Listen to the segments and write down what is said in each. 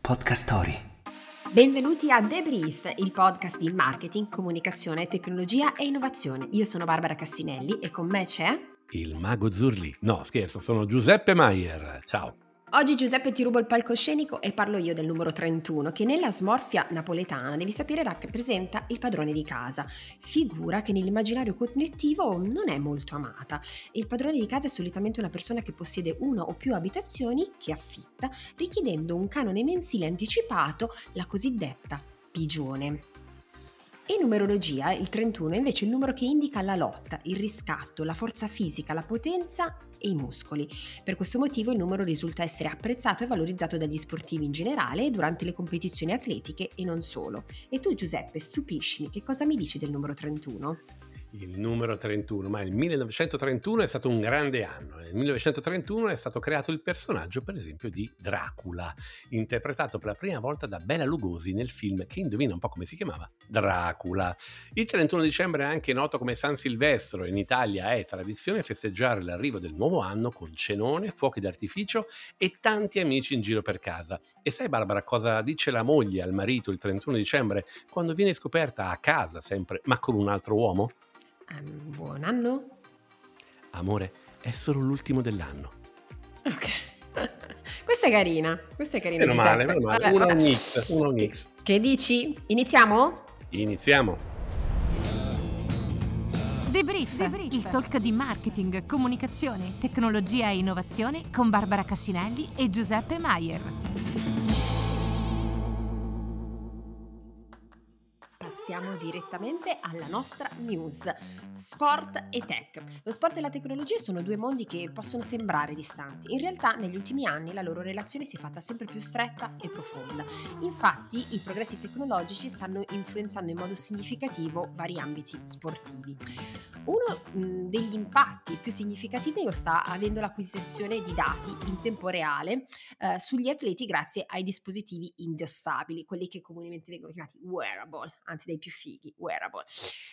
Podcast Story. Benvenuti a The Brief, il podcast di marketing, comunicazione, tecnologia e innovazione. Io sono Barbara Cassinelli e con me c'è... Il mago Zurli. No, scherzo, sono Giuseppe Maier. Ciao. Oggi Giuseppe ti rubo il palcoscenico e parlo io del numero 31 che nella smorfia napoletana devi sapere rappresenta il padrone di casa, figura che nell'immaginario collettivo non è molto amata. Il padrone di casa è solitamente una persona che possiede una o più abitazioni che affitta, richiedendo un canone mensile anticipato, la cosiddetta pigione. In numerologia il 31 è invece il numero che indica la lotta, il riscatto, la forza fisica, la potenza e i muscoli. Per questo motivo il numero risulta essere apprezzato e valorizzato dagli sportivi in generale durante le competizioni atletiche e non solo. E tu Giuseppe, stupiscimi, che cosa mi dici del numero 31? Il numero 31, ma il 1931 è stato un grande anno. Nel 1931 è stato creato il personaggio, per esempio, di Dracula, interpretato per la prima volta da Bela Lugosi nel film che indovina un po' come si chiamava, Dracula. Il 31 dicembre è anche noto come San Silvestro, in Italia è tradizione festeggiare l'arrivo del nuovo anno con cenone, fuochi d'artificio e tanti amici in giro per casa. E sai Barbara cosa dice la moglie al marito il 31 dicembre quando viene scoperta a casa sempre, ma con un altro uomo? Um, buon anno? Amore, è solo l'ultimo dell'anno. Ok. questa è carina, questa è carina. Meno male, meno male. Vabbè, una vabbè. un X, una un X. Che dici? Iniziamo? Iniziamo. Debrief, Debrief, il talk di marketing, comunicazione, tecnologia e innovazione con Barbara Cassinelli e Giuseppe Maier. Passiamo direttamente alla nostra news. Sport e tech. Lo sport e la tecnologia sono due mondi che possono sembrare distanti. In realtà negli ultimi anni la loro relazione si è fatta sempre più stretta e profonda. Infatti i progressi tecnologici stanno influenzando in modo significativo vari ambiti sportivi. Uno degli impatti più significativi lo sta avendo l'acquisizione di dati in tempo reale eh, sugli atleti grazie ai dispositivi indossabili, quelli che comunemente vengono chiamati wearable, anzi dei più fighi, wearable.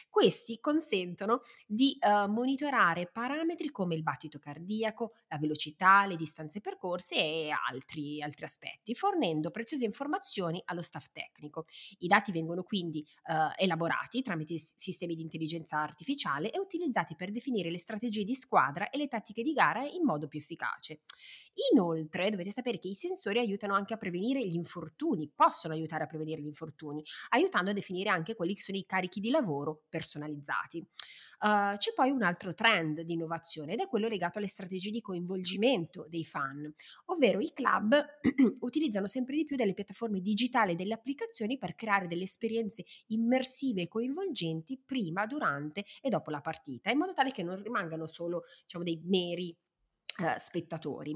Questi consentono di uh, monitorare parametri come il battito cardiaco, la velocità, le distanze percorse e altri, altri aspetti, fornendo preziose informazioni allo staff tecnico. I dati vengono quindi uh, elaborati tramite sistemi di intelligenza artificiale e utilizzati per definire le strategie di squadra e le tattiche di gara in modo più efficace. Inoltre dovete sapere che i sensori aiutano anche a prevenire gli infortuni, possono aiutare a prevenire gli infortuni, aiutando a definire anche quelli che sono i carichi di lavoro personalizzati. Uh, c'è poi un altro trend di innovazione ed è quello legato alle strategie di coinvolgimento dei fan, ovvero i club utilizzano sempre di più delle piattaforme digitali e delle applicazioni per creare delle esperienze immersive e coinvolgenti prima, durante e dopo la partita, in modo tale che non rimangano solo diciamo, dei meri Uh, spettatori.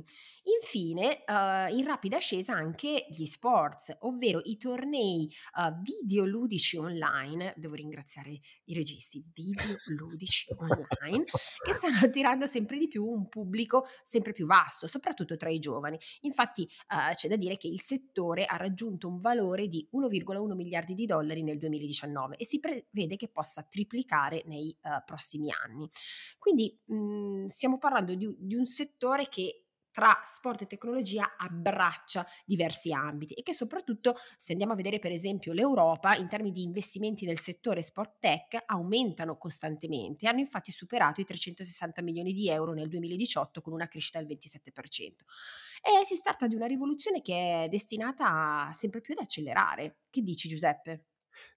Infine, uh, in rapida ascesa anche gli sports, ovvero i tornei uh, videoludici online, devo ringraziare i registi, videoludici online, che stanno attirando sempre di più un pubblico sempre più vasto, soprattutto tra i giovani. Infatti c'è da dire che il settore ha raggiunto un valore di 1,1 miliardi di dollari nel 2019 e si prevede che possa triplicare nei prossimi anni. Quindi mh, mhmm, stiamo parlando di, di un settore settore che tra sport e tecnologia abbraccia diversi ambiti e che soprattutto se andiamo a vedere per esempio l'Europa in termini di investimenti nel settore sport tech aumentano costantemente, hanno infatti superato i 360 milioni di euro nel 2018 con una crescita del 27%. E si tratta di una rivoluzione che è destinata sempre più ad accelerare. Che dici Giuseppe?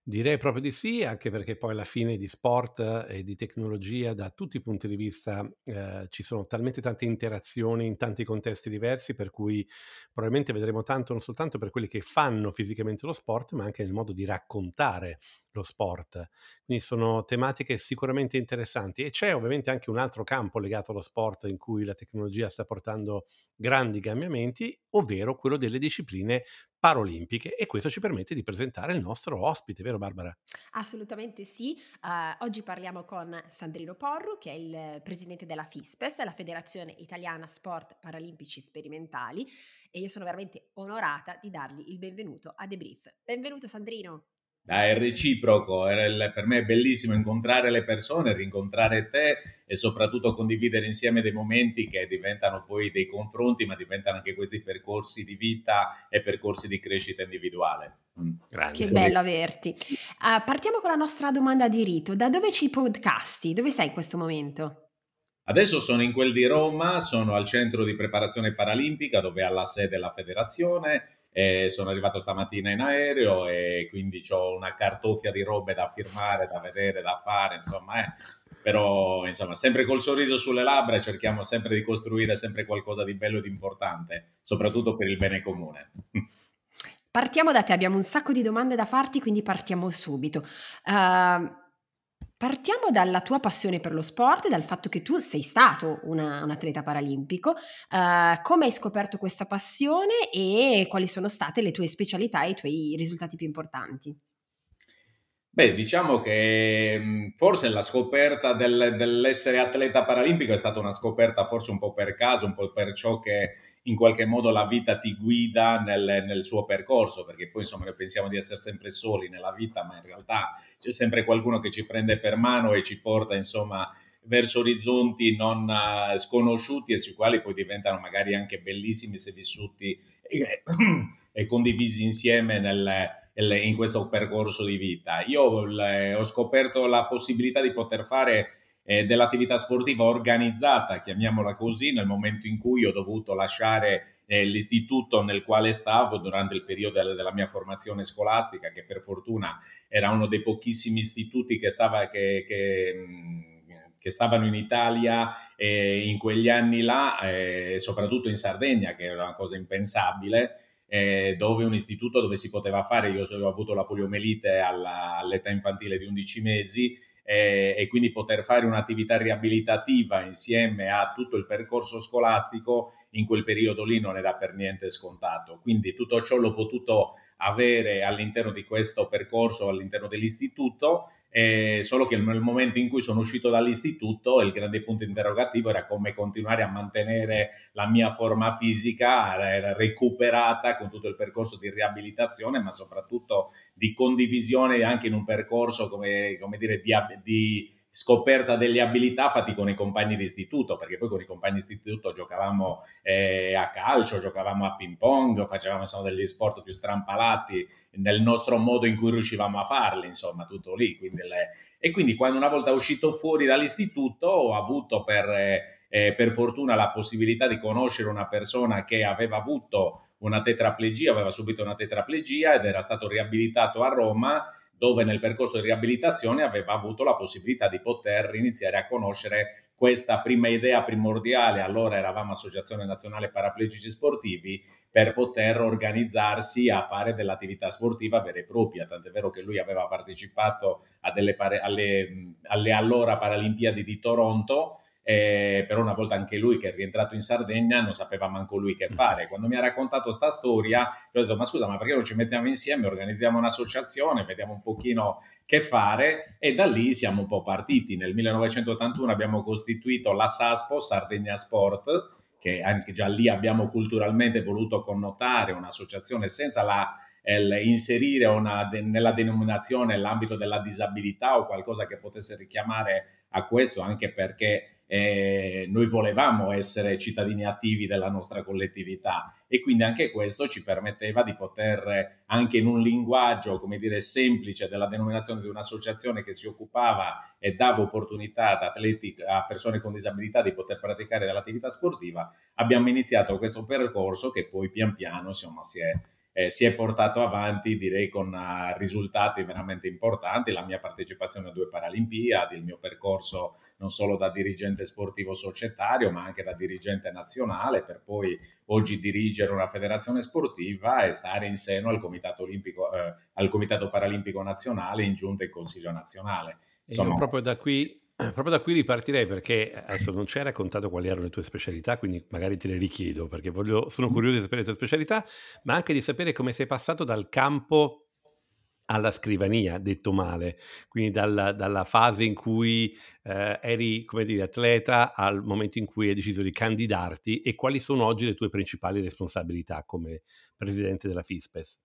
Direi proprio di sì, anche perché poi alla fine di sport e di tecnologia da tutti i punti di vista eh, ci sono talmente tante interazioni in tanti contesti diversi per cui probabilmente vedremo tanto non soltanto per quelli che fanno fisicamente lo sport ma anche nel modo di raccontare lo sport. Quindi sono tematiche sicuramente interessanti e c'è ovviamente anche un altro campo legato allo sport in cui la tecnologia sta portando grandi cambiamenti, ovvero quello delle discipline paraolimpiche e questo ci permette di presentare il nostro ospite, vero Barbara? Assolutamente sì. Uh, oggi parliamo con Sandrino Porru, che è il presidente della FISPES, la Federazione Italiana Sport Paralimpici Sperimentali, e io sono veramente onorata di dargli il benvenuto a Debrief. Benvenuto Sandrino. Dai, è reciproco, per me è bellissimo incontrare le persone, rincontrare te e soprattutto condividere insieme dei momenti che diventano poi dei confronti, ma diventano anche questi percorsi di vita e percorsi di crescita individuale. Mm. Che bello averti. Uh, partiamo con la nostra domanda di rito. Da dove ci podcasti? Dove sei in questo momento? Adesso sono in quel di Roma, sono al centro di preparazione paralimpica dove ha la sede la federazione e sono arrivato stamattina in aereo e quindi ho una cartofia di robe da firmare, da vedere, da fare, insomma, eh. però insomma, sempre col sorriso sulle labbra cerchiamo sempre di costruire sempre qualcosa di bello e di importante, soprattutto per il bene comune. Partiamo da te, abbiamo un sacco di domande da farti, quindi partiamo subito. Uh, Partiamo dalla tua passione per lo sport dal fatto che tu sei stato una, un atleta paralimpico. Uh, come hai scoperto questa passione e quali sono state le tue specialità e i tuoi risultati più importanti? Beh, diciamo che forse la scoperta del, dell'essere atleta paralimpico è stata una scoperta forse un po' per caso, un po' per ciò che in qualche modo la vita ti guida nel, nel, suo percorso, perché poi insomma noi pensiamo di essere sempre soli nella vita, ma in realtà c'è sempre qualcuno che ci prende per mano e ci porta insomma verso orizzonti non uh, sconosciuti e sui quali poi diventano magari anche bellissimi se vissuti e, e condivisi insieme nel, in questo percorso di vita. Io ho scoperto la possibilità di poter fare eh, dell'attività sportiva organizzata, chiamiamola così, nel momento in cui ho dovuto lasciare eh, l'istituto nel quale stavo durante il periodo della, mia formazione scolastica, che per fortuna era uno dei pochissimi istituti che, stava, che, che, che stavano in Italia eh, in quegli anni là, eh, soprattutto in Sardegna, che era una cosa impensabile. Eh, dove un istituto dove si poteva fare, io ho avuto la poliomelite alla, all'età infantile di 11 mesi eh, e quindi poter fare un'attività riabilitativa insieme a tutto il percorso scolastico in quel periodo lì non era per niente scontato. Quindi tutto ciò l'ho potuto avere all'interno di questo percorso, all'interno dell'istituto, eh, solo che nel momento in cui sono uscito dall'istituto il grande punto interrogativo era come continuare a mantenere la mia forma fisica era recuperata con tutto il percorso di riabilitazione, ma soprattutto di condivisione anche in un percorso come, come dire, di, di scoperta delle abilità fatti con i compagni di istituto, perché poi con i compagni di istituto giocavamo eh, a calcio, giocavamo a ping pong, facevamo insomma, degli sport più strampalati nel nostro modo in cui riuscivamo a farli, insomma, tutto lì. Quindi le... E quindi quando una volta uscito fuori dall'istituto ho avuto per, eh, per fortuna la possibilità di conoscere una persona che aveva avuto una tetraplegia, aveva subito una tetraplegia ed era stato riabilitato a Roma dove nel percorso di riabilitazione aveva avuto la possibilità di poter iniziare a conoscere questa prima idea primordiale, allora eravamo Associazione Nazionale Paraplegici Sportivi, per poter organizzarsi a fare dell'attività sportiva vera e propria, tant'è vero che lui aveva partecipato pare- alle, alle allora Paralimpiadi di Toronto, eh, però una volta anche lui che è rientrato in Sardegna non sapeva manco lui che fare. Quando mi ha raccontato sta storia, gli ho detto ma scusa ma perché non ci mettiamo insieme, organizziamo un'associazione, vediamo un pochino che fare e da lì siamo un po' partiti. Nel 1981 abbiamo costituito la SASPO, Sardegna Sport, che anche già lì abbiamo culturalmente voluto connotare un'associazione senza la inserire una, nella denominazione l'ambito della disabilità o qualcosa che potesse richiamare a questo, anche perché eh, noi volevamo essere cittadini attivi della nostra collettività e quindi anche questo ci permetteva di poter anche in un linguaggio come dire semplice della denominazione di un'associazione che si occupava e dava opportunità ad atleti a persone con disabilità di poter praticare dell'attività sportiva abbiamo iniziato questo percorso che poi pian piano insomma si è eh, si è portato avanti direi con uh, risultati veramente importanti, la mia partecipazione a due Paralimpiadi, il mio percorso non solo da dirigente sportivo societario ma anche da dirigente nazionale per poi oggi dirigere una federazione sportiva e stare in seno al Comitato, Olimpico, eh, al Comitato Paralimpico Nazionale in giunta e consiglio nazionale. Insomma, io proprio da qui Proprio da qui ripartirei perché adesso non ci hai raccontato quali erano le tue specialità, quindi magari te le richiedo perché voglio, sono curioso di sapere le tue specialità, ma anche di sapere come sei passato dal campo alla scrivania, detto male, quindi dalla, dalla fase in cui eh, eri, come dire, atleta al momento in cui hai deciso di candidarti e quali sono oggi le tue principali responsabilità come presidente della FISPES.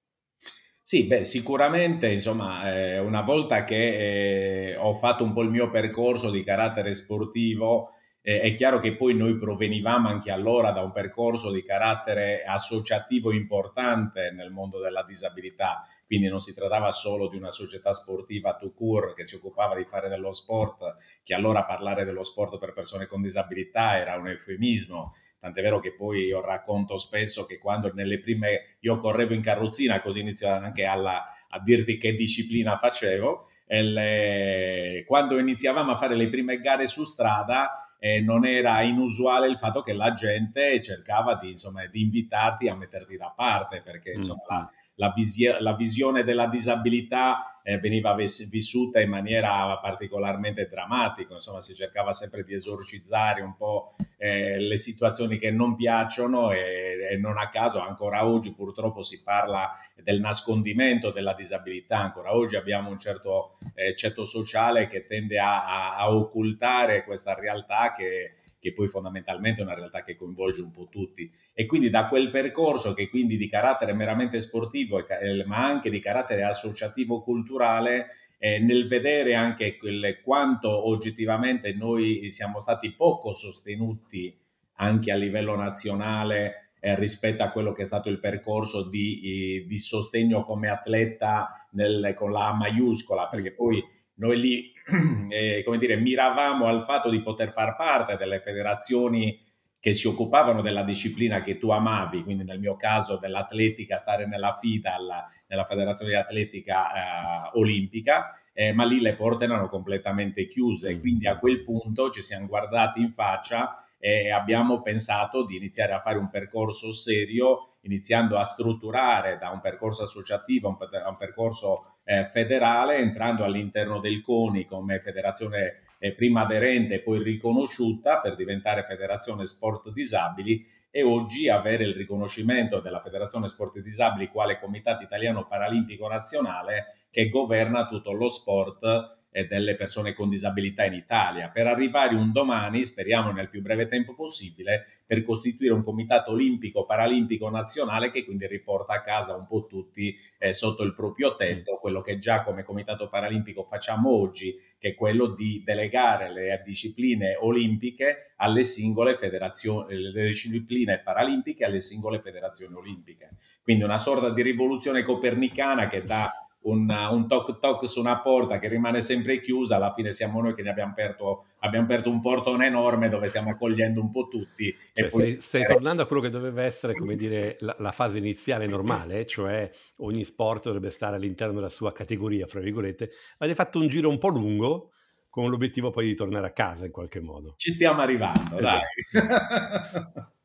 Sì, beh, sicuramente, insomma, eh, una volta che eh, ho fatto un po' il mio percorso di carattere sportivo, eh, è chiaro che poi noi provenivamo anche allora da un percorso di carattere associativo importante nel mondo della disabilità, quindi non si trattava solo di una società sportiva to cure che si occupava di fare dello sport, che allora parlare dello sport per persone con disabilità era un eufemismo, tant'è vero che poi io racconto spesso che quando nelle prime io correvo in carrozzina, così inizio anche alla, a dirti che disciplina facevo, le, quando iniziavamo a fare le prime gare su strada eh, non era inusuale il fatto che la gente cercava di, insomma, di invitarti a metterti da parte perché insomma, mm-hmm. la, la, visi- la visione della disabilità eh, veniva ves- vissuta in maniera particolarmente drammatica, insomma si cercava sempre di esorcizzare un po' eh, le situazioni che non piacciono e, e, non a caso ancora oggi purtroppo si parla del nascondimento della disabilità, ancora oggi abbiamo un certo eh, ceto sociale che tende a, a, a occultare questa realtà che che poi fondamentalmente è una realtà che coinvolge un po' tutti. E quindi da quel percorso che quindi di carattere meramente sportivo, ma anche di carattere associativo culturale, eh, nel vedere anche quel, quanto oggettivamente noi siamo stati poco sostenuti anche a livello nazionale eh, rispetto a quello che è stato il percorso di, di sostegno come atleta nel, con la A maiuscola, perché poi noi lì, eh, come dire, miravamo al fatto di poter far parte delle federazioni che si occupavano della disciplina che tu amavi, quindi nel mio caso dell'atletica, stare nella FIDA, alla, nella Federazione di Atletica eh, Olimpica, eh, ma lì le porte erano completamente chiuse, mm. quindi a quel punto ci siamo guardati in faccia e abbiamo pensato di iniziare a fare un percorso serio, iniziando a strutturare da un percorso associativo a un, percorso eh, federale, entrando all'interno del CONI come federazione eh, prima aderente e poi riconosciuta per diventare Federazione Sport Disabili e oggi avere il riconoscimento della Federazione Sport Disabili quale Comitato Italiano Paralimpico Nazionale che governa tutto lo sport e delle persone con disabilità in Italia, per arrivare un domani, speriamo nel più breve tempo possibile, per costituire un comitato olimpico paralimpico nazionale che quindi riporta a casa un po' tutti eh, sotto il proprio tetto quello che già come comitato paralimpico facciamo oggi, che è quello di delegare le discipline olimpiche alle singole federazioni, le discipline paralimpiche alle singole federazioni olimpiche. Quindi una sorta di rivoluzione copernicana che dà un, un, toc toc su una porta che rimane sempre chiusa, alla fine siamo noi che ne abbiamo aperto, abbiamo aperto un portone enorme dove stiamo accogliendo un po' tutti. Cioè, poi... stai, stai, tornando a quello che doveva essere, come dire, la, la, fase iniziale normale, cioè ogni sport dovrebbe stare all'interno della sua categoria, fra virgolette, ma hai fatto un giro un po' lungo con l'obiettivo poi di tornare a casa in qualche modo. Ci stiamo arrivando, esatto. dai.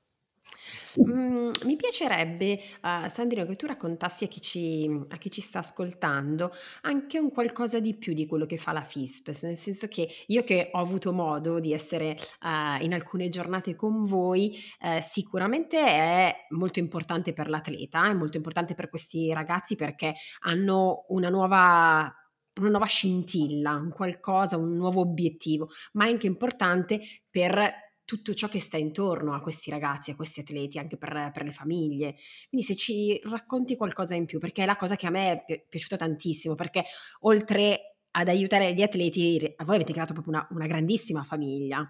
Mm, mi piacerebbe, uh, Sandrino, che tu raccontassi a chi, ci, a chi, ci, sta ascoltando anche un qualcosa di più di quello che fa la FISPES, nel senso che io che ho avuto modo di essere uh, in alcune giornate con voi, uh, sicuramente è molto importante per l'atleta, è molto importante per questi ragazzi perché hanno una nuova una nuova scintilla, un qualcosa, un nuovo obiettivo, ma è anche importante per tutto ciò che sta intorno a questi ragazzi, a questi atleti, anche per, per, le famiglie. Quindi se ci racconti qualcosa in più, perché è la cosa che a me è pi- piaciuta tantissimo, perché oltre ad aiutare gli atleti, voi avete creato proprio una, una grandissima famiglia.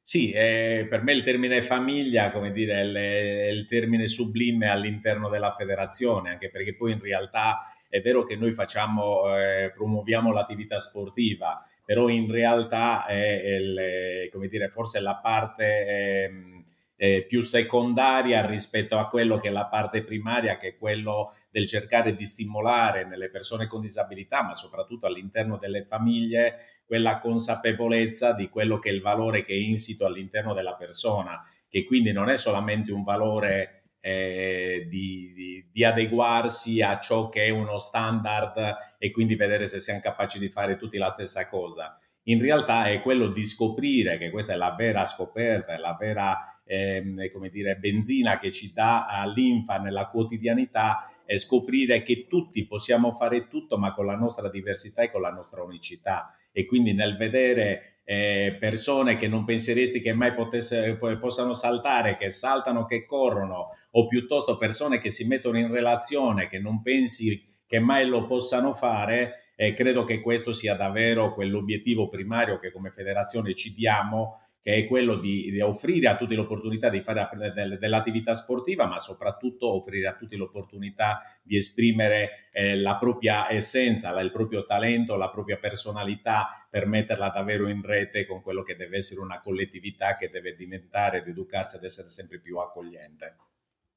Sì, eh, per me il termine famiglia, come dire, è il termine sublime all'interno della federazione, anche perché poi in realtà è vero che noi facciamo, eh, promuoviamo l'attività sportiva, però in realtà è, il, come dire, forse la parte... Eh, eh, più secondaria rispetto a quello che è la parte primaria, che è quello del cercare di stimolare nelle persone con disabilità, ma soprattutto all'interno delle famiglie, quella consapevolezza di quello che è il valore che è insito all'interno della persona, che quindi non è solamente un valore eh, di, di, di, adeguarsi a ciò che è uno standard e quindi vedere se siamo capaci di fare tutti la stessa cosa. In realtà è quello di scoprire che questa è la vera scoperta, è la vera eh, come dire, benzina che ci dà l'infa nella quotidianità è scoprire che tutti possiamo fare tutto ma con la nostra diversità e con la nostra unicità. E quindi nel vedere eh, persone che non penseresti che mai potesse, possano saltare, che saltano, che corrono o piuttosto persone che si mettono in relazione, che non pensi che mai lo possano fare, eh, credo che questo sia davvero quell'obiettivo primario che come federazione ci diamo che è quello di, di, offrire a tutti l'opportunità di fare del, dell'attività sportiva, ma soprattutto offrire a tutti l'opportunità di esprimere eh, la propria essenza, il proprio talento, la propria personalità per metterla davvero in rete con quello che deve essere una collettività che deve diventare ed educarsi ad essere sempre più accogliente.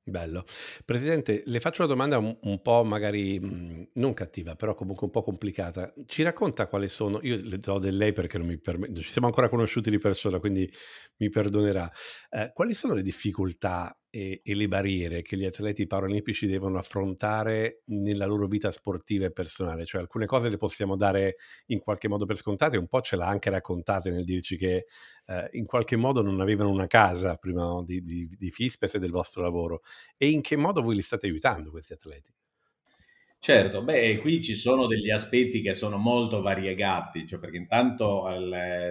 Bello. Presidente, le faccio una domanda un, un po' magari mh, non cattiva, però comunque un po' complicata. Ci racconta quali sono, io le do del lei perché non mi permette, ci siamo ancora conosciuti di persona, quindi mi perdonerà. Eh, quali sono le difficoltà e, e, le barriere che gli atleti paralimpici devono affrontare nella loro vita sportiva e personale? Cioè alcune cose le possiamo dare in qualche modo per scontate, un po' ce l'ha anche raccontate nel dirci che eh, in qualche modo non avevano una casa prima di, di, di Fispes e del vostro lavoro. E in che modo voi li state aiutando questi atleti? Certo, beh, qui ci sono degli aspetti che sono molto variegati, cioè perché intanto,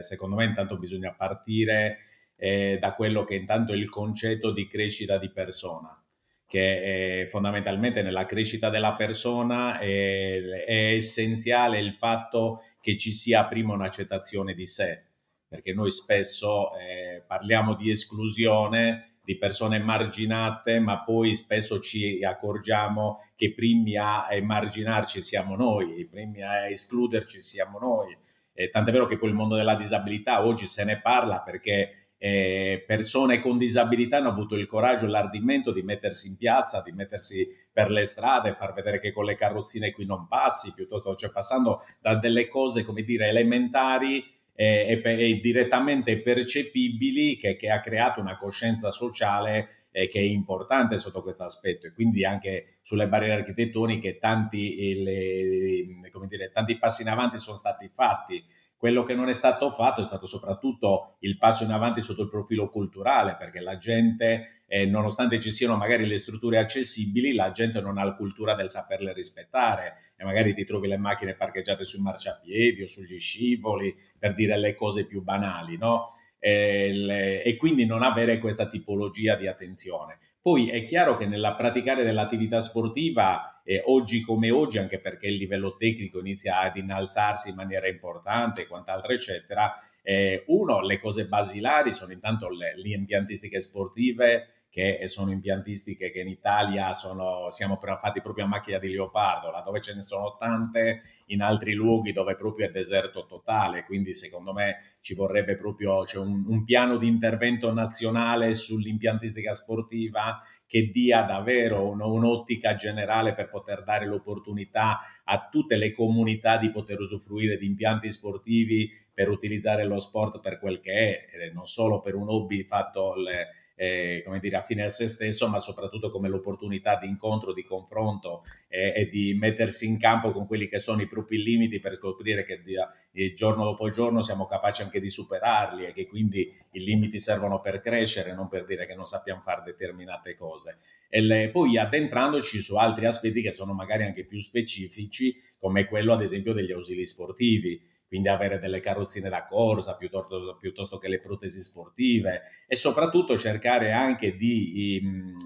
secondo me, intanto bisogna partire eh, da quello che intanto è il concetto di crescita di persona, che fondamentalmente nella crescita della persona è, è essenziale il fatto che ci sia prima un'accettazione di sé, perché noi spesso eh, parliamo di esclusione di persone emarginate, ma poi spesso ci accorgiamo che i primi a emarginarci siamo noi, i primi a escluderci siamo noi. Eh, tant'è vero che poi il mondo della disabilità oggi se ne parla perché eh, persone con disabilità hanno avuto il coraggio e l'ardimento di mettersi in piazza, di mettersi per le strade, far vedere che con le carrozzine qui non passi, piuttosto cioè passando da delle cose, come dire, elementari eh, e, e, direttamente percepibili che, che, ha creato una coscienza sociale eh, che è importante sotto questo aspetto. E quindi anche sulle barriere architettoniche tanti, le, dire, tanti passi in avanti sono stati fatti quello che non è stato fatto è stato soprattutto il passo in avanti sotto il profilo culturale, perché la gente, eh, nonostante ci siano magari le strutture accessibili, la gente non ha la cultura del saperle rispettare e magari ti trovi le macchine parcheggiate sui marciapiedi o sugli scivoli, per dire le cose più banali, no? E, le, e quindi non avere questa tipologia di attenzione. Poi è chiaro che nella praticare dell'attività sportiva, eh, oggi come oggi, anche perché il livello tecnico inizia ad innalzarsi in maniera importante quant'altro, eccetera, eh, uno, le cose basilari sono intanto le, le impiantistiche sportive, che sono impiantistiche che in Italia sono, siamo fatti proprio a macchia di leopardo, laddove ce ne sono tante, in altri luoghi dove proprio è deserto totale, quindi secondo me ci vorrebbe proprio cioè un, un piano di intervento nazionale sull'impiantistica sportiva che dia davvero un, un'ottica generale per poter dare l'opportunità a tutte le comunità di poter usufruire di impianti sportivi per utilizzare lo sport per quel che è, non solo per un hobby fatto le, eh, come dire, a fine a se stesso, ma soprattutto come l'opportunità di incontro, di confronto eh, e di mettersi in campo con quelli che sono i propri limiti per scoprire che di, di giorno dopo giorno siamo capaci anche di superarli e che quindi i limiti servono per crescere, non per dire che non sappiamo fare determinate cose. E le, poi addentrandoci su altri aspetti che sono magari anche più specifici, come quello ad esempio degli ausili sportivi quindi avere delle carrozzine da corsa piuttosto, piuttosto che le protesi sportive e soprattutto cercare anche di...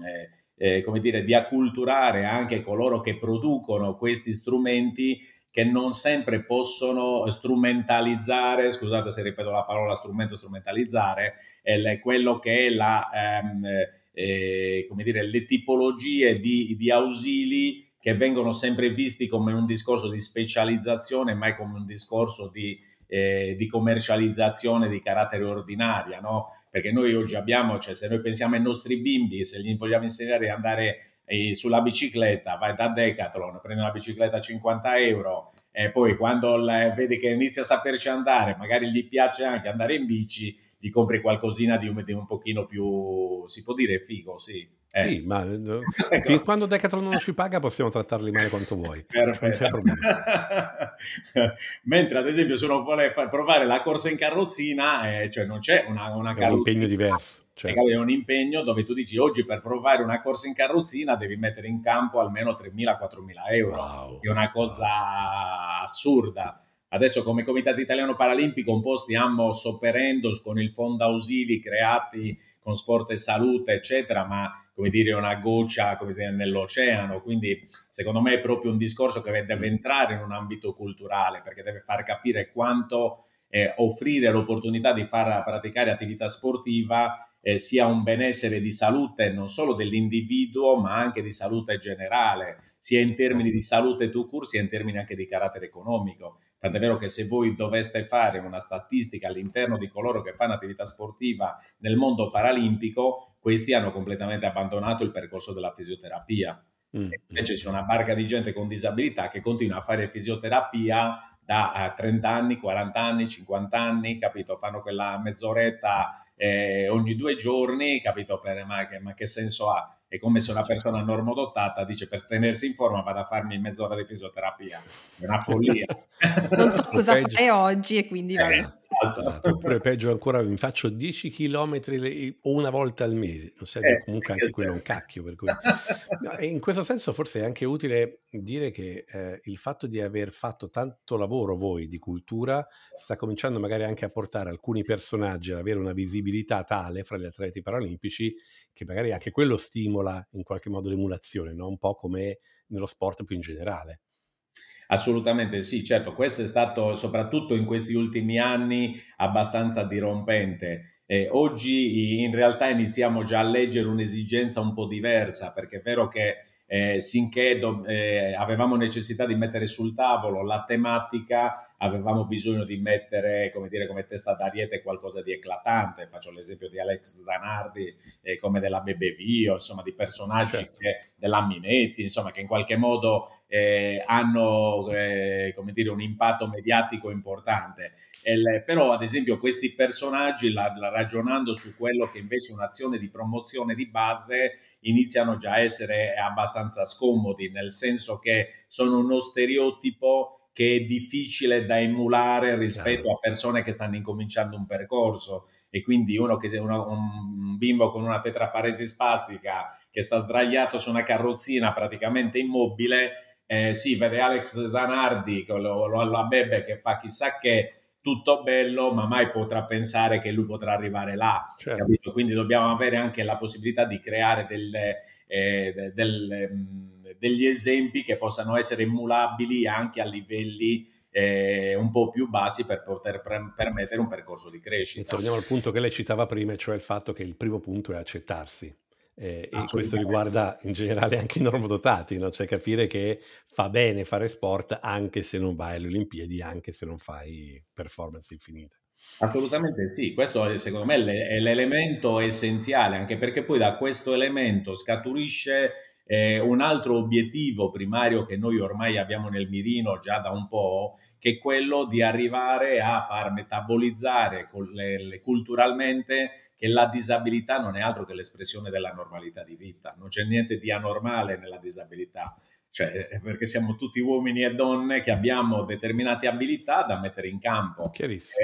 Eh, eh, come dire, di acculturare anche coloro che producono questi strumenti che non sempre possono strumentalizzare, scusate se ripeto la parola strumento, strumentalizzare, eh, quello che è la, ehm, eh, come dire, le tipologie di, di ausili che vengono sempre visti come un discorso di specializzazione, mai come un discorso di, eh, di commercializzazione di carattere ordinaria, no? Perché noi oggi abbiamo, cioè se noi pensiamo ai nostri bimbi, se gli vogliamo insegnare ad andare eh, sulla bicicletta, vai da Decathlon, prendi una bicicletta a 50 euro e poi quando la, vedi che inizia a saperci andare, magari gli piace anche andare in bici, gli compri qualcosina di un, di un pochino più, si può dire figo, sì. Eh. Sì, ma ecco. fin quando Decathlon non ci paga possiamo trattarli male quanto vuoi. Perfetto. Mentre ad esempio se uno vuole provare la corsa in carrozzina, eh, cioè non c'è una, una carrozzina. È un impegno diverso. Certo. È un impegno dove tu dici oggi per provare una corsa in carrozzina devi mettere in campo almeno 3.000-4.000 euro. Wow. È una cosa assurda. Adesso come Comitato Italiano Paralimpico un po' stiamo sopperendo con il fondo ausili creati con sport e salute, eccetera, ma come dire una goccia come dire, nell'oceano, quindi secondo me è proprio un discorso che deve entrare in un ambito culturale perché deve far capire quanto eh, offrire l'opportunità di far praticare attività sportiva eh, sia un benessere di salute non solo dell'individuo ma anche di salute generale, sia in termini di salute tu cur sia in termini anche di carattere economico. Tant'è vero che se voi doveste fare una statistica all'interno di coloro che fanno attività sportiva nel mondo paralimpico, questi hanno completamente abbandonato il percorso della fisioterapia. Mm. Invece c'è una barca di gente con disabilità che continua a fare fisioterapia da 30 anni, 40 anni, 50 anni, capito? Fanno quella mezz'oretta eh, ogni due giorni, capito? Per, ma, che, ma che senso ha? È come se una persona normodotata dice per tenersi in forma vado a farmi mezz'ora di fisioterapia. È una follia. non so cosa fare oggi e quindi... Eh, Esatto. Oppure peggio ancora, mi faccio 10 km o una volta al mese, non serve eh, comunque anche quello è un cacchio. Per cui... no, in questo senso forse è anche utile dire che eh, il fatto di aver fatto tanto lavoro voi di cultura sta cominciando magari anche a portare alcuni personaggi ad avere una visibilità tale fra gli atleti paralimpici che magari anche quello stimola in qualche modo l'emulazione, no? un po' come nello sport più in generale. Assolutamente sì, certo, questo è stato soprattutto in questi ultimi anni abbastanza dirompente. Eh, oggi in realtà iniziamo già a leggere un'esigenza un po' diversa, perché è vero che eh, sinché do, eh, avevamo necessità di mettere sul tavolo la tematica, avevamo bisogno di mettere come, dire, come testa d'ariete qualcosa di eclatante. Faccio l'esempio di Alex Zanardi, eh, come della Bebevio, insomma, di personaggi certo. che, della Minetti, insomma, che in qualche modo eh, hanno eh, come dire, un impatto mediatico importante. El, però, ad esempio, questi personaggi, la, la, ragionando su quello che invece è un'azione di promozione di base, iniziano già a essere abbastanza scomodi, nel senso che sono uno stereotipo che è difficile da emulare rispetto a persone che stanno incominciando un percorso e quindi uno che uno, un bimbo con una tetraparesi spastica che sta sdraiato su una carrozzina praticamente immobile eh, sì, vede Alex Zanardi lo, lo, la bebe che fa chissà che tutto bello, ma mai potrà pensare che lui potrà arrivare là. Certo. Quindi dobbiamo avere anche la possibilità di creare delle, eh, delle, mm, degli esempi che possano essere emulabili anche a livelli eh, un po' più bassi per poter pre- permettere un percorso di crescita. E torniamo al punto che lei citava prima, cioè il fatto che il primo punto è accettarsi. Eh, e questo riguarda in generale anche i normodotati, no? cioè capire che fa bene fare sport anche se non vai alle Olimpiadi, anche se non fai performance infinite. Assolutamente sì, questo è, secondo me è l'elemento essenziale, anche perché poi da questo elemento scaturisce eh, un altro obiettivo primario che noi ormai abbiamo nel mirino già da un po', che è quello di arrivare a far metabolizzare le, le, culturalmente che la disabilità non è altro che l'espressione della normalità di vita, non c'è niente di anormale nella disabilità. Cioè, eh, perché siamo tutti uomini e donne che abbiamo determinate abilità da mettere in campo.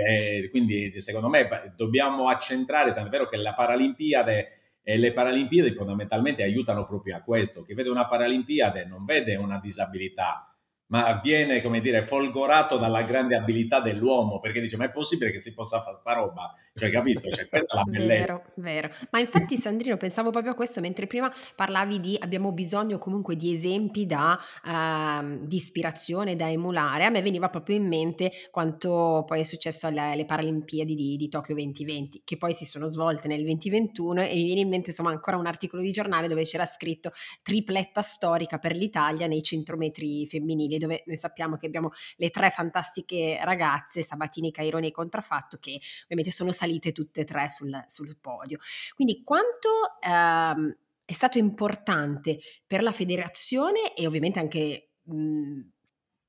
Eh, quindi, secondo me, dobbiamo accentrare, tant'è vero che la Paralimpiade e le Paralimpiadi fondamentalmente aiutano proprio a questo. Chi vede una Paralimpiade non vede una disabilità, ma viene, come dire, folgorato dalla grande abilità dell'uomo, perché dice, ma è possibile che si possa fare sta roba? Cioè, capito? Cioè, questa è la bellezza. Vero, vero. Ma infatti, Sandrino, pensavo proprio a questo, mentre prima parlavi di, abbiamo bisogno comunque di esempi da, uh, di ispirazione, da emulare, a me veniva proprio in mente quanto poi è successo alle, alle Paralimpiadi di, di, Tokyo 2020, che poi si sono svolte nel 2021 e mi viene in mente, insomma, ancora un articolo di giornale dove c'era scritto tripletta storica per l'Italia nei centrometri femminili dove noi sappiamo che abbiamo le tre fantastiche ragazze, Sabatini, Caironi e Contraffatto, che ovviamente sono salite tutte e tre sul, sul podio. Quindi quanto ehm, è stato importante per la federazione e ovviamente anche... Mh,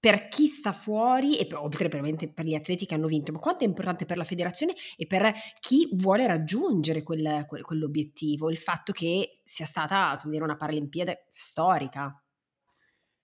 per chi sta fuori e oltre per gli atleti che hanno vinto, ma quanto è importante per la federazione e per chi vuole raggiungere quel, quel, quell'obiettivo, il fatto che sia stata dire, una Paralimpiade storica.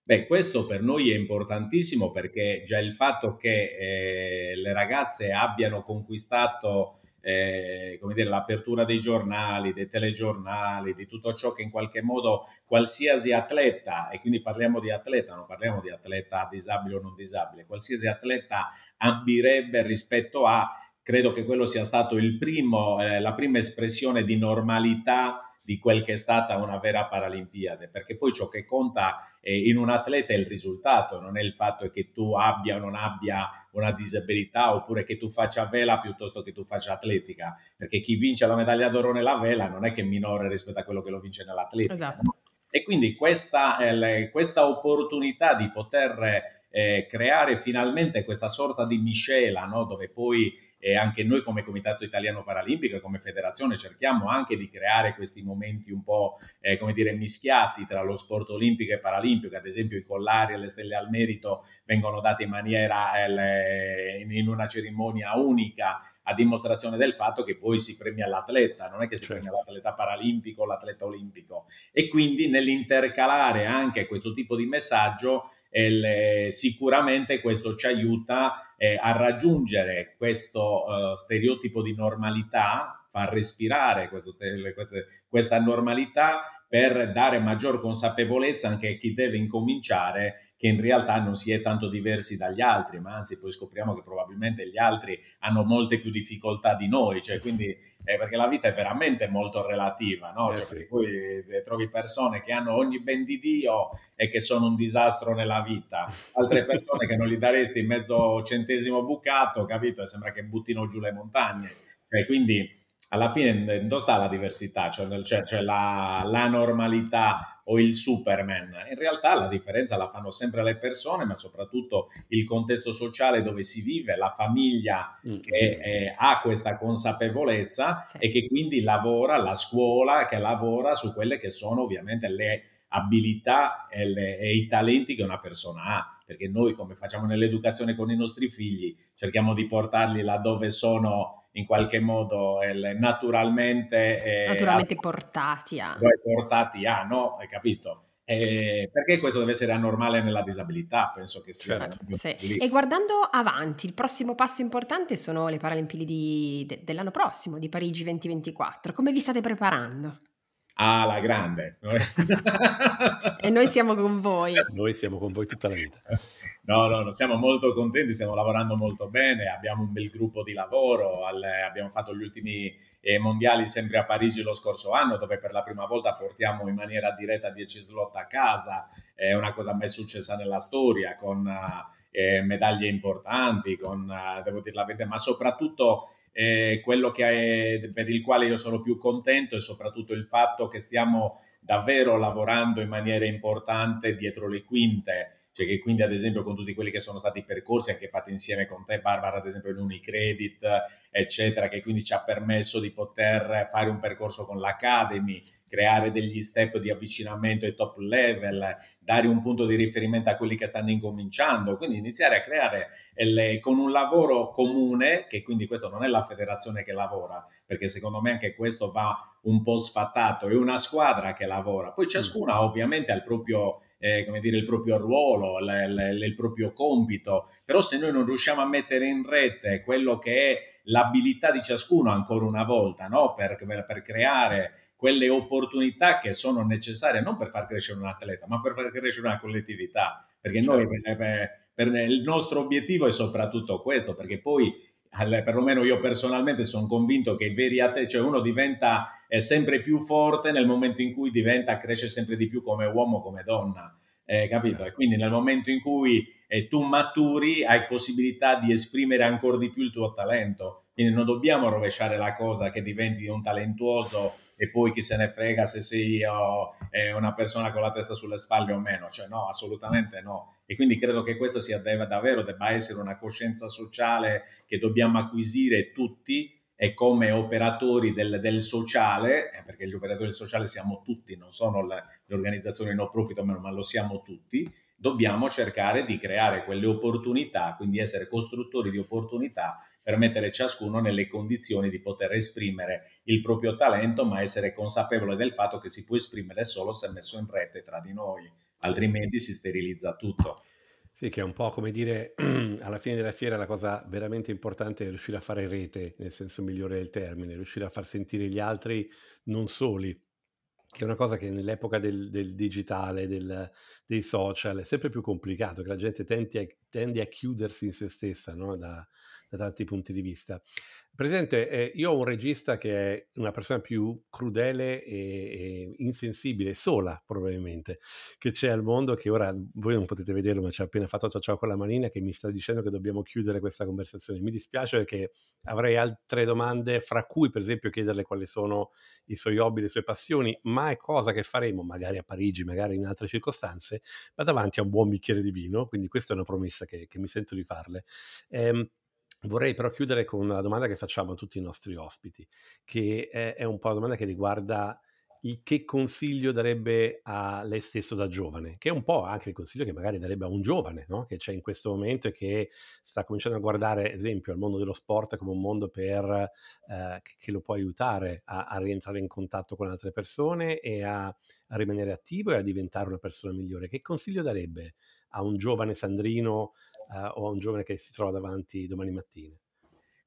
Beh, questo per noi è importantissimo perché già il fatto che eh, le ragazze abbiano conquistato eh, come dire, l'apertura dei giornali, dei telegiornali, di tutto ciò che in qualche modo qualsiasi atleta, e quindi parliamo di atleta, non parliamo di atleta disabile o non disabile, qualsiasi atleta ambirebbe rispetto a, credo che quello sia stato il primo, eh, la prima espressione di normalità di quel che è stata una vera Paralimpiade, perché poi ciò che conta in un atleta è il risultato, non è il fatto che tu abbia o non abbia una disabilità oppure che tu faccia vela piuttosto che tu faccia atletica, perché chi vince la medaglia d'oro nella vela non è che è minore rispetto a quello che lo vince nell'atletica. Esatto. No? E quindi questa, eh, questa opportunità di poter eh, creare finalmente questa sorta di miscela, no? dove poi eh, anche noi come Comitato Italiano Paralimpico e come federazione cerchiamo anche di creare questi momenti un po' eh, come dire mischiati tra lo sport olimpico e paralimpico, ad esempio i collari e le stelle al merito vengono date in maniera eh, in una cerimonia unica a dimostrazione del fatto che poi si premia l'atleta, non è che si certo. premia l'atleta paralimpico o l'atleta olimpico e quindi nell'intercalare anche questo tipo di messaggio eh, sicuramente questo ci aiuta eh, a raggiungere questo uh, stereotipo di normalità, far respirare questo, queste, questa normalità per dare maggior consapevolezza anche a chi deve incominciare che in realtà non si è tanto diversi dagli altri, ma anzi poi scopriamo che probabilmente gli altri hanno molte più difficoltà di noi, cioè quindi eh, perché la vita è veramente molto relativa, no? Eh cioè, sì. poi eh, trovi persone che hanno ogni ben di Dio e che sono un disastro nella vita, altre persone che non gli daresti mezzo centesimo bucato, capito? E sembra che buttino giù le montagne. Cioè, quindi alla fine dove sta la diversità? Cioè, cioè, cioè la, la, normalità o il Superman? In realtà la differenza la fanno sempre le persone, ma soprattutto il contesto sociale dove si vive, la famiglia mm. che eh, ha questa consapevolezza sì. e che quindi lavora, la scuola che lavora su quelle che sono ovviamente le abilità e, le, e i talenti che una persona ha perché noi come facciamo nell'educazione con i nostri figli cerchiamo di portarli laddove sono in qualche modo eh, naturalmente, eh, naturalmente a, portati a. Portati a, no? Hai capito? Eh, perché questo deve essere anormale nella disabilità, penso che sia. Certo. Sì. E guardando avanti, il prossimo passo importante sono le Paralimpiadi de- dell'anno prossimo, di Parigi 2024. Come vi state preparando? Ah, la grande. e noi siamo con voi. Noi siamo con voi tutta la vita. No, no, no, siamo molto contenti, stiamo lavorando molto bene, abbiamo un bel gruppo di lavoro, al, abbiamo fatto gli ultimi eh, mondiali sempre a Parigi lo scorso anno, dove per la prima volta portiamo in maniera diretta 10 slot a casa, è una cosa mai successa nella storia, con eh, medaglie importanti, con, eh, devo dire la verità, ma soprattutto eh, quello è, per il quale io sono più contento è soprattutto il fatto che stiamo davvero lavorando in maniera importante dietro le quinte cioè che quindi ad esempio con tutti quelli che sono stati percorsi anche fatti insieme con te Barbara ad esempio in Unicredit eccetera che quindi ci ha permesso di poter fare un percorso con l'Academy creare degli step di avvicinamento ai top level dare un punto di riferimento a quelli che stanno incominciando. Quindi iniziare a creare le, con un lavoro comune che quindi questo non è la federazione che lavora perché secondo me anche questo va un po' sfatato. È una squadra che lavora. Poi ciascuna ovviamente ha il proprio eh, come dire, il proprio ruolo, le, le, il proprio compito, però se noi non riusciamo a mettere in rete quello che è l'abilità di ciascuno ancora una volta, no? per, per, creare quelle opportunità che sono necessarie non per far crescere un atleta, ma per far crescere una collettività, perché noi certo. per, per, il nostro obiettivo è soprattutto questo, perché poi perlomeno io personalmente sono convinto che i veri atleti, cioè uno diventa sempre più forte nel momento in cui diventa, cresce sempre di più come uomo, come donna, eh, capito? E quindi nel momento in cui eh, tu maturi hai possibilità di esprimere ancora di più il tuo talento, quindi non dobbiamo rovesciare la cosa che diventi un talentuoso e poi chi se ne frega se sei oh, una persona con la testa sulle spalle o meno, cioè no, assolutamente no. E quindi credo che questa sia davvero debba essere una coscienza sociale che dobbiamo acquisire tutti e come operatori del, del sociale, eh, perché gli operatori del sociale siamo tutti, non sono le, le organizzazioni no profit, ma lo siamo tutti, dobbiamo cercare di creare quelle opportunità, quindi essere costruttori di opportunità per mettere ciascuno nelle condizioni di poter esprimere il proprio talento, ma essere consapevole del fatto che si può esprimere solo se messo in rete tra di noi, altrimenti si sterilizza tutto. Sì, che è un po' come dire, alla fine della fiera la cosa veramente importante è riuscire a fare rete, nel senso migliore del termine, riuscire a far sentire gli altri non soli, che è una cosa che nell'epoca del, del digitale, del, dei social, è sempre più complicato, che la gente tende a, tende a chiudersi in se stessa no? da, da, tanti punti di vista. Presente, eh, io ho un regista che è una persona più crudele e, e, insensibile, sola probabilmente, che c'è al mondo, che ora voi non potete vederlo, ma ci ha appena fatto ciao ciao con la manina che mi sta dicendo che dobbiamo chiudere questa conversazione. Mi dispiace perché avrei altre domande, fra cui per esempio chiederle quali sono i suoi hobby, le sue passioni, ma è cosa che faremo magari a Parigi, magari in altre circostanze, ma davanti a un buon bicchiere di vino, quindi questa è una promessa che, che mi sento di farle. Ehm, Vorrei però chiudere con una domanda che facciamo a tutti i nostri ospiti, che è, è un po' una domanda che riguarda che consiglio darebbe a lei stesso da giovane, che è un po' anche il consiglio che magari darebbe a un giovane, no? che c'è in questo momento e che sta cominciando a guardare, esempio, al mondo dello sport come un mondo per, eh, che lo può aiutare a, a, rientrare in contatto con altre persone e a, a rimanere attivo e a diventare una persona migliore. Che consiglio darebbe a un giovane Sandrino uh, o a un giovane che si trova davanti domani mattina?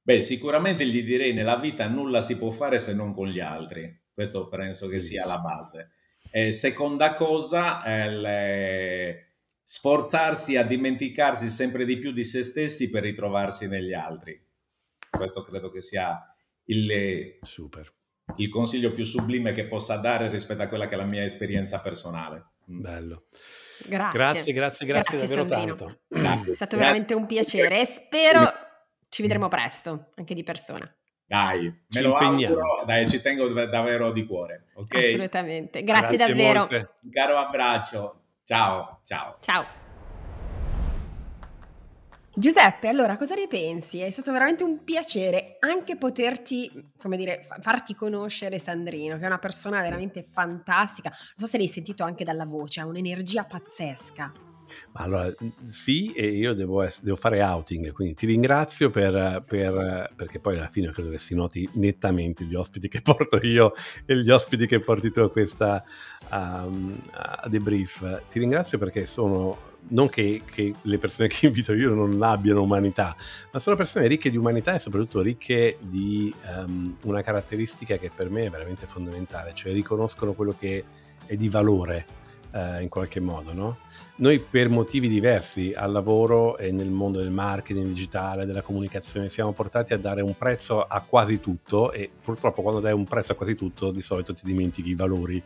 Beh, sicuramente gli direi nella vita nulla si può fare se non con gli altri, questo penso che sia la base. E seconda cosa, eh, le... sforzarsi a dimenticarsi sempre di più di se stessi per ritrovarsi negli altri. Questo credo che sia il, Super. il consiglio più sublime che possa dare rispetto a quella che è la mia esperienza personale. Mm. Bello. Grazie, grazie, grazie, grazie, davvero Sandrino. tanto. È stato veramente un piacere e spero ci vedremo presto, anche di persona. Dai, me ci lo impegniamo. auguro, dai, ci tengo davvero di cuore. Okay? Assolutamente, grazie, grazie davvero. Molte. Un caro abbraccio, ciao, ciao. Ciao. Giuseppe, allora cosa ne pensi? È stato veramente un piacere anche poterti, come dire, farti conoscere Sandrino, che è una persona veramente fantastica. Non so se l'hai sentito anche dalla voce, ha un'energia pazzesca. Allora, sì, e io devo, essere, devo fare outing, quindi ti ringrazio per, per, perché poi alla fine credo che si noti nettamente gli ospiti che porto io e gli ospiti che porti tu a questa um, a debrief. Ti ringrazio perché sono non che, che, le persone che invito io non abbiano umanità, ma sono persone ricche di umanità e soprattutto ricche di um, una caratteristica che per me è veramente fondamentale, cioè riconoscono quello che è di valore eh, in qualche modo. No? Noi per motivi diversi al lavoro e nel mondo del marketing digitale, della comunicazione, siamo portati a dare un prezzo a quasi tutto e purtroppo quando dai un prezzo a quasi tutto di solito ti dimentichi i valori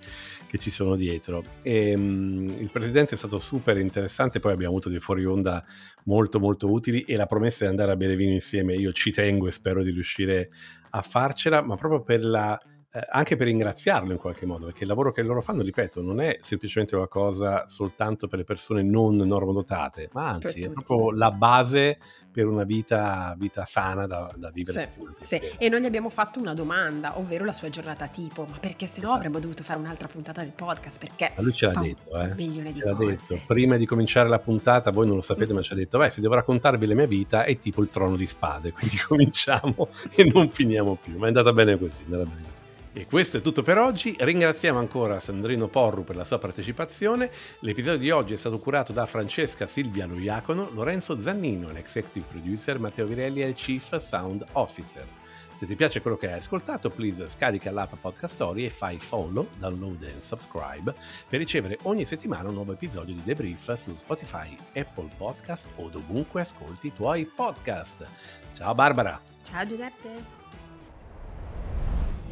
che ci sono dietro. E, um, il presidente è stato super interessante, poi abbiamo avuto dei fuori onda molto molto utili e la promessa di andare a bere vino insieme io ci tengo e spero di riuscire a farcela, ma proprio per la eh, anche per ringraziarlo in qualche modo, perché il lavoro che loro fanno, ripeto, non è semplicemente una cosa soltanto per le persone non normodotate, ma anzi è proprio la base per una vita, vita sana da, da vivere. Sì, sì. E noi gli abbiamo fatto una domanda, ovvero la sua giornata tipo, ma perché se no esatto. avremmo dovuto fare un'altra puntata del podcast, perché... Ma lui ce l'ha detto, eh. Milione di ce l'ha detto. Prima di cominciare la puntata, voi non lo sapete, mm. ma ci ha detto, beh, se devo raccontarvi la mia vita è tipo il trono di spade, quindi cominciamo e non finiamo più. Ma è andata bene così, è andata bene così. E questo è tutto per oggi. Ringraziamo ancora Sandrino Porru per la sua partecipazione. L'episodio di oggi è stato curato da Francesca Silvia Loiacono, Lorenzo Zannino, l'executive producer, Matteo Virelli è il chief sound officer. Se ti piace quello che hai ascoltato, please scarica l'app Podcast Story e fai follow, download e subscribe per ricevere ogni settimana un nuovo episodio di Debrief su Spotify, Apple Podcast o dovunque ascolti i tuoi podcast. Ciao Barbara! Ciao Giuseppe!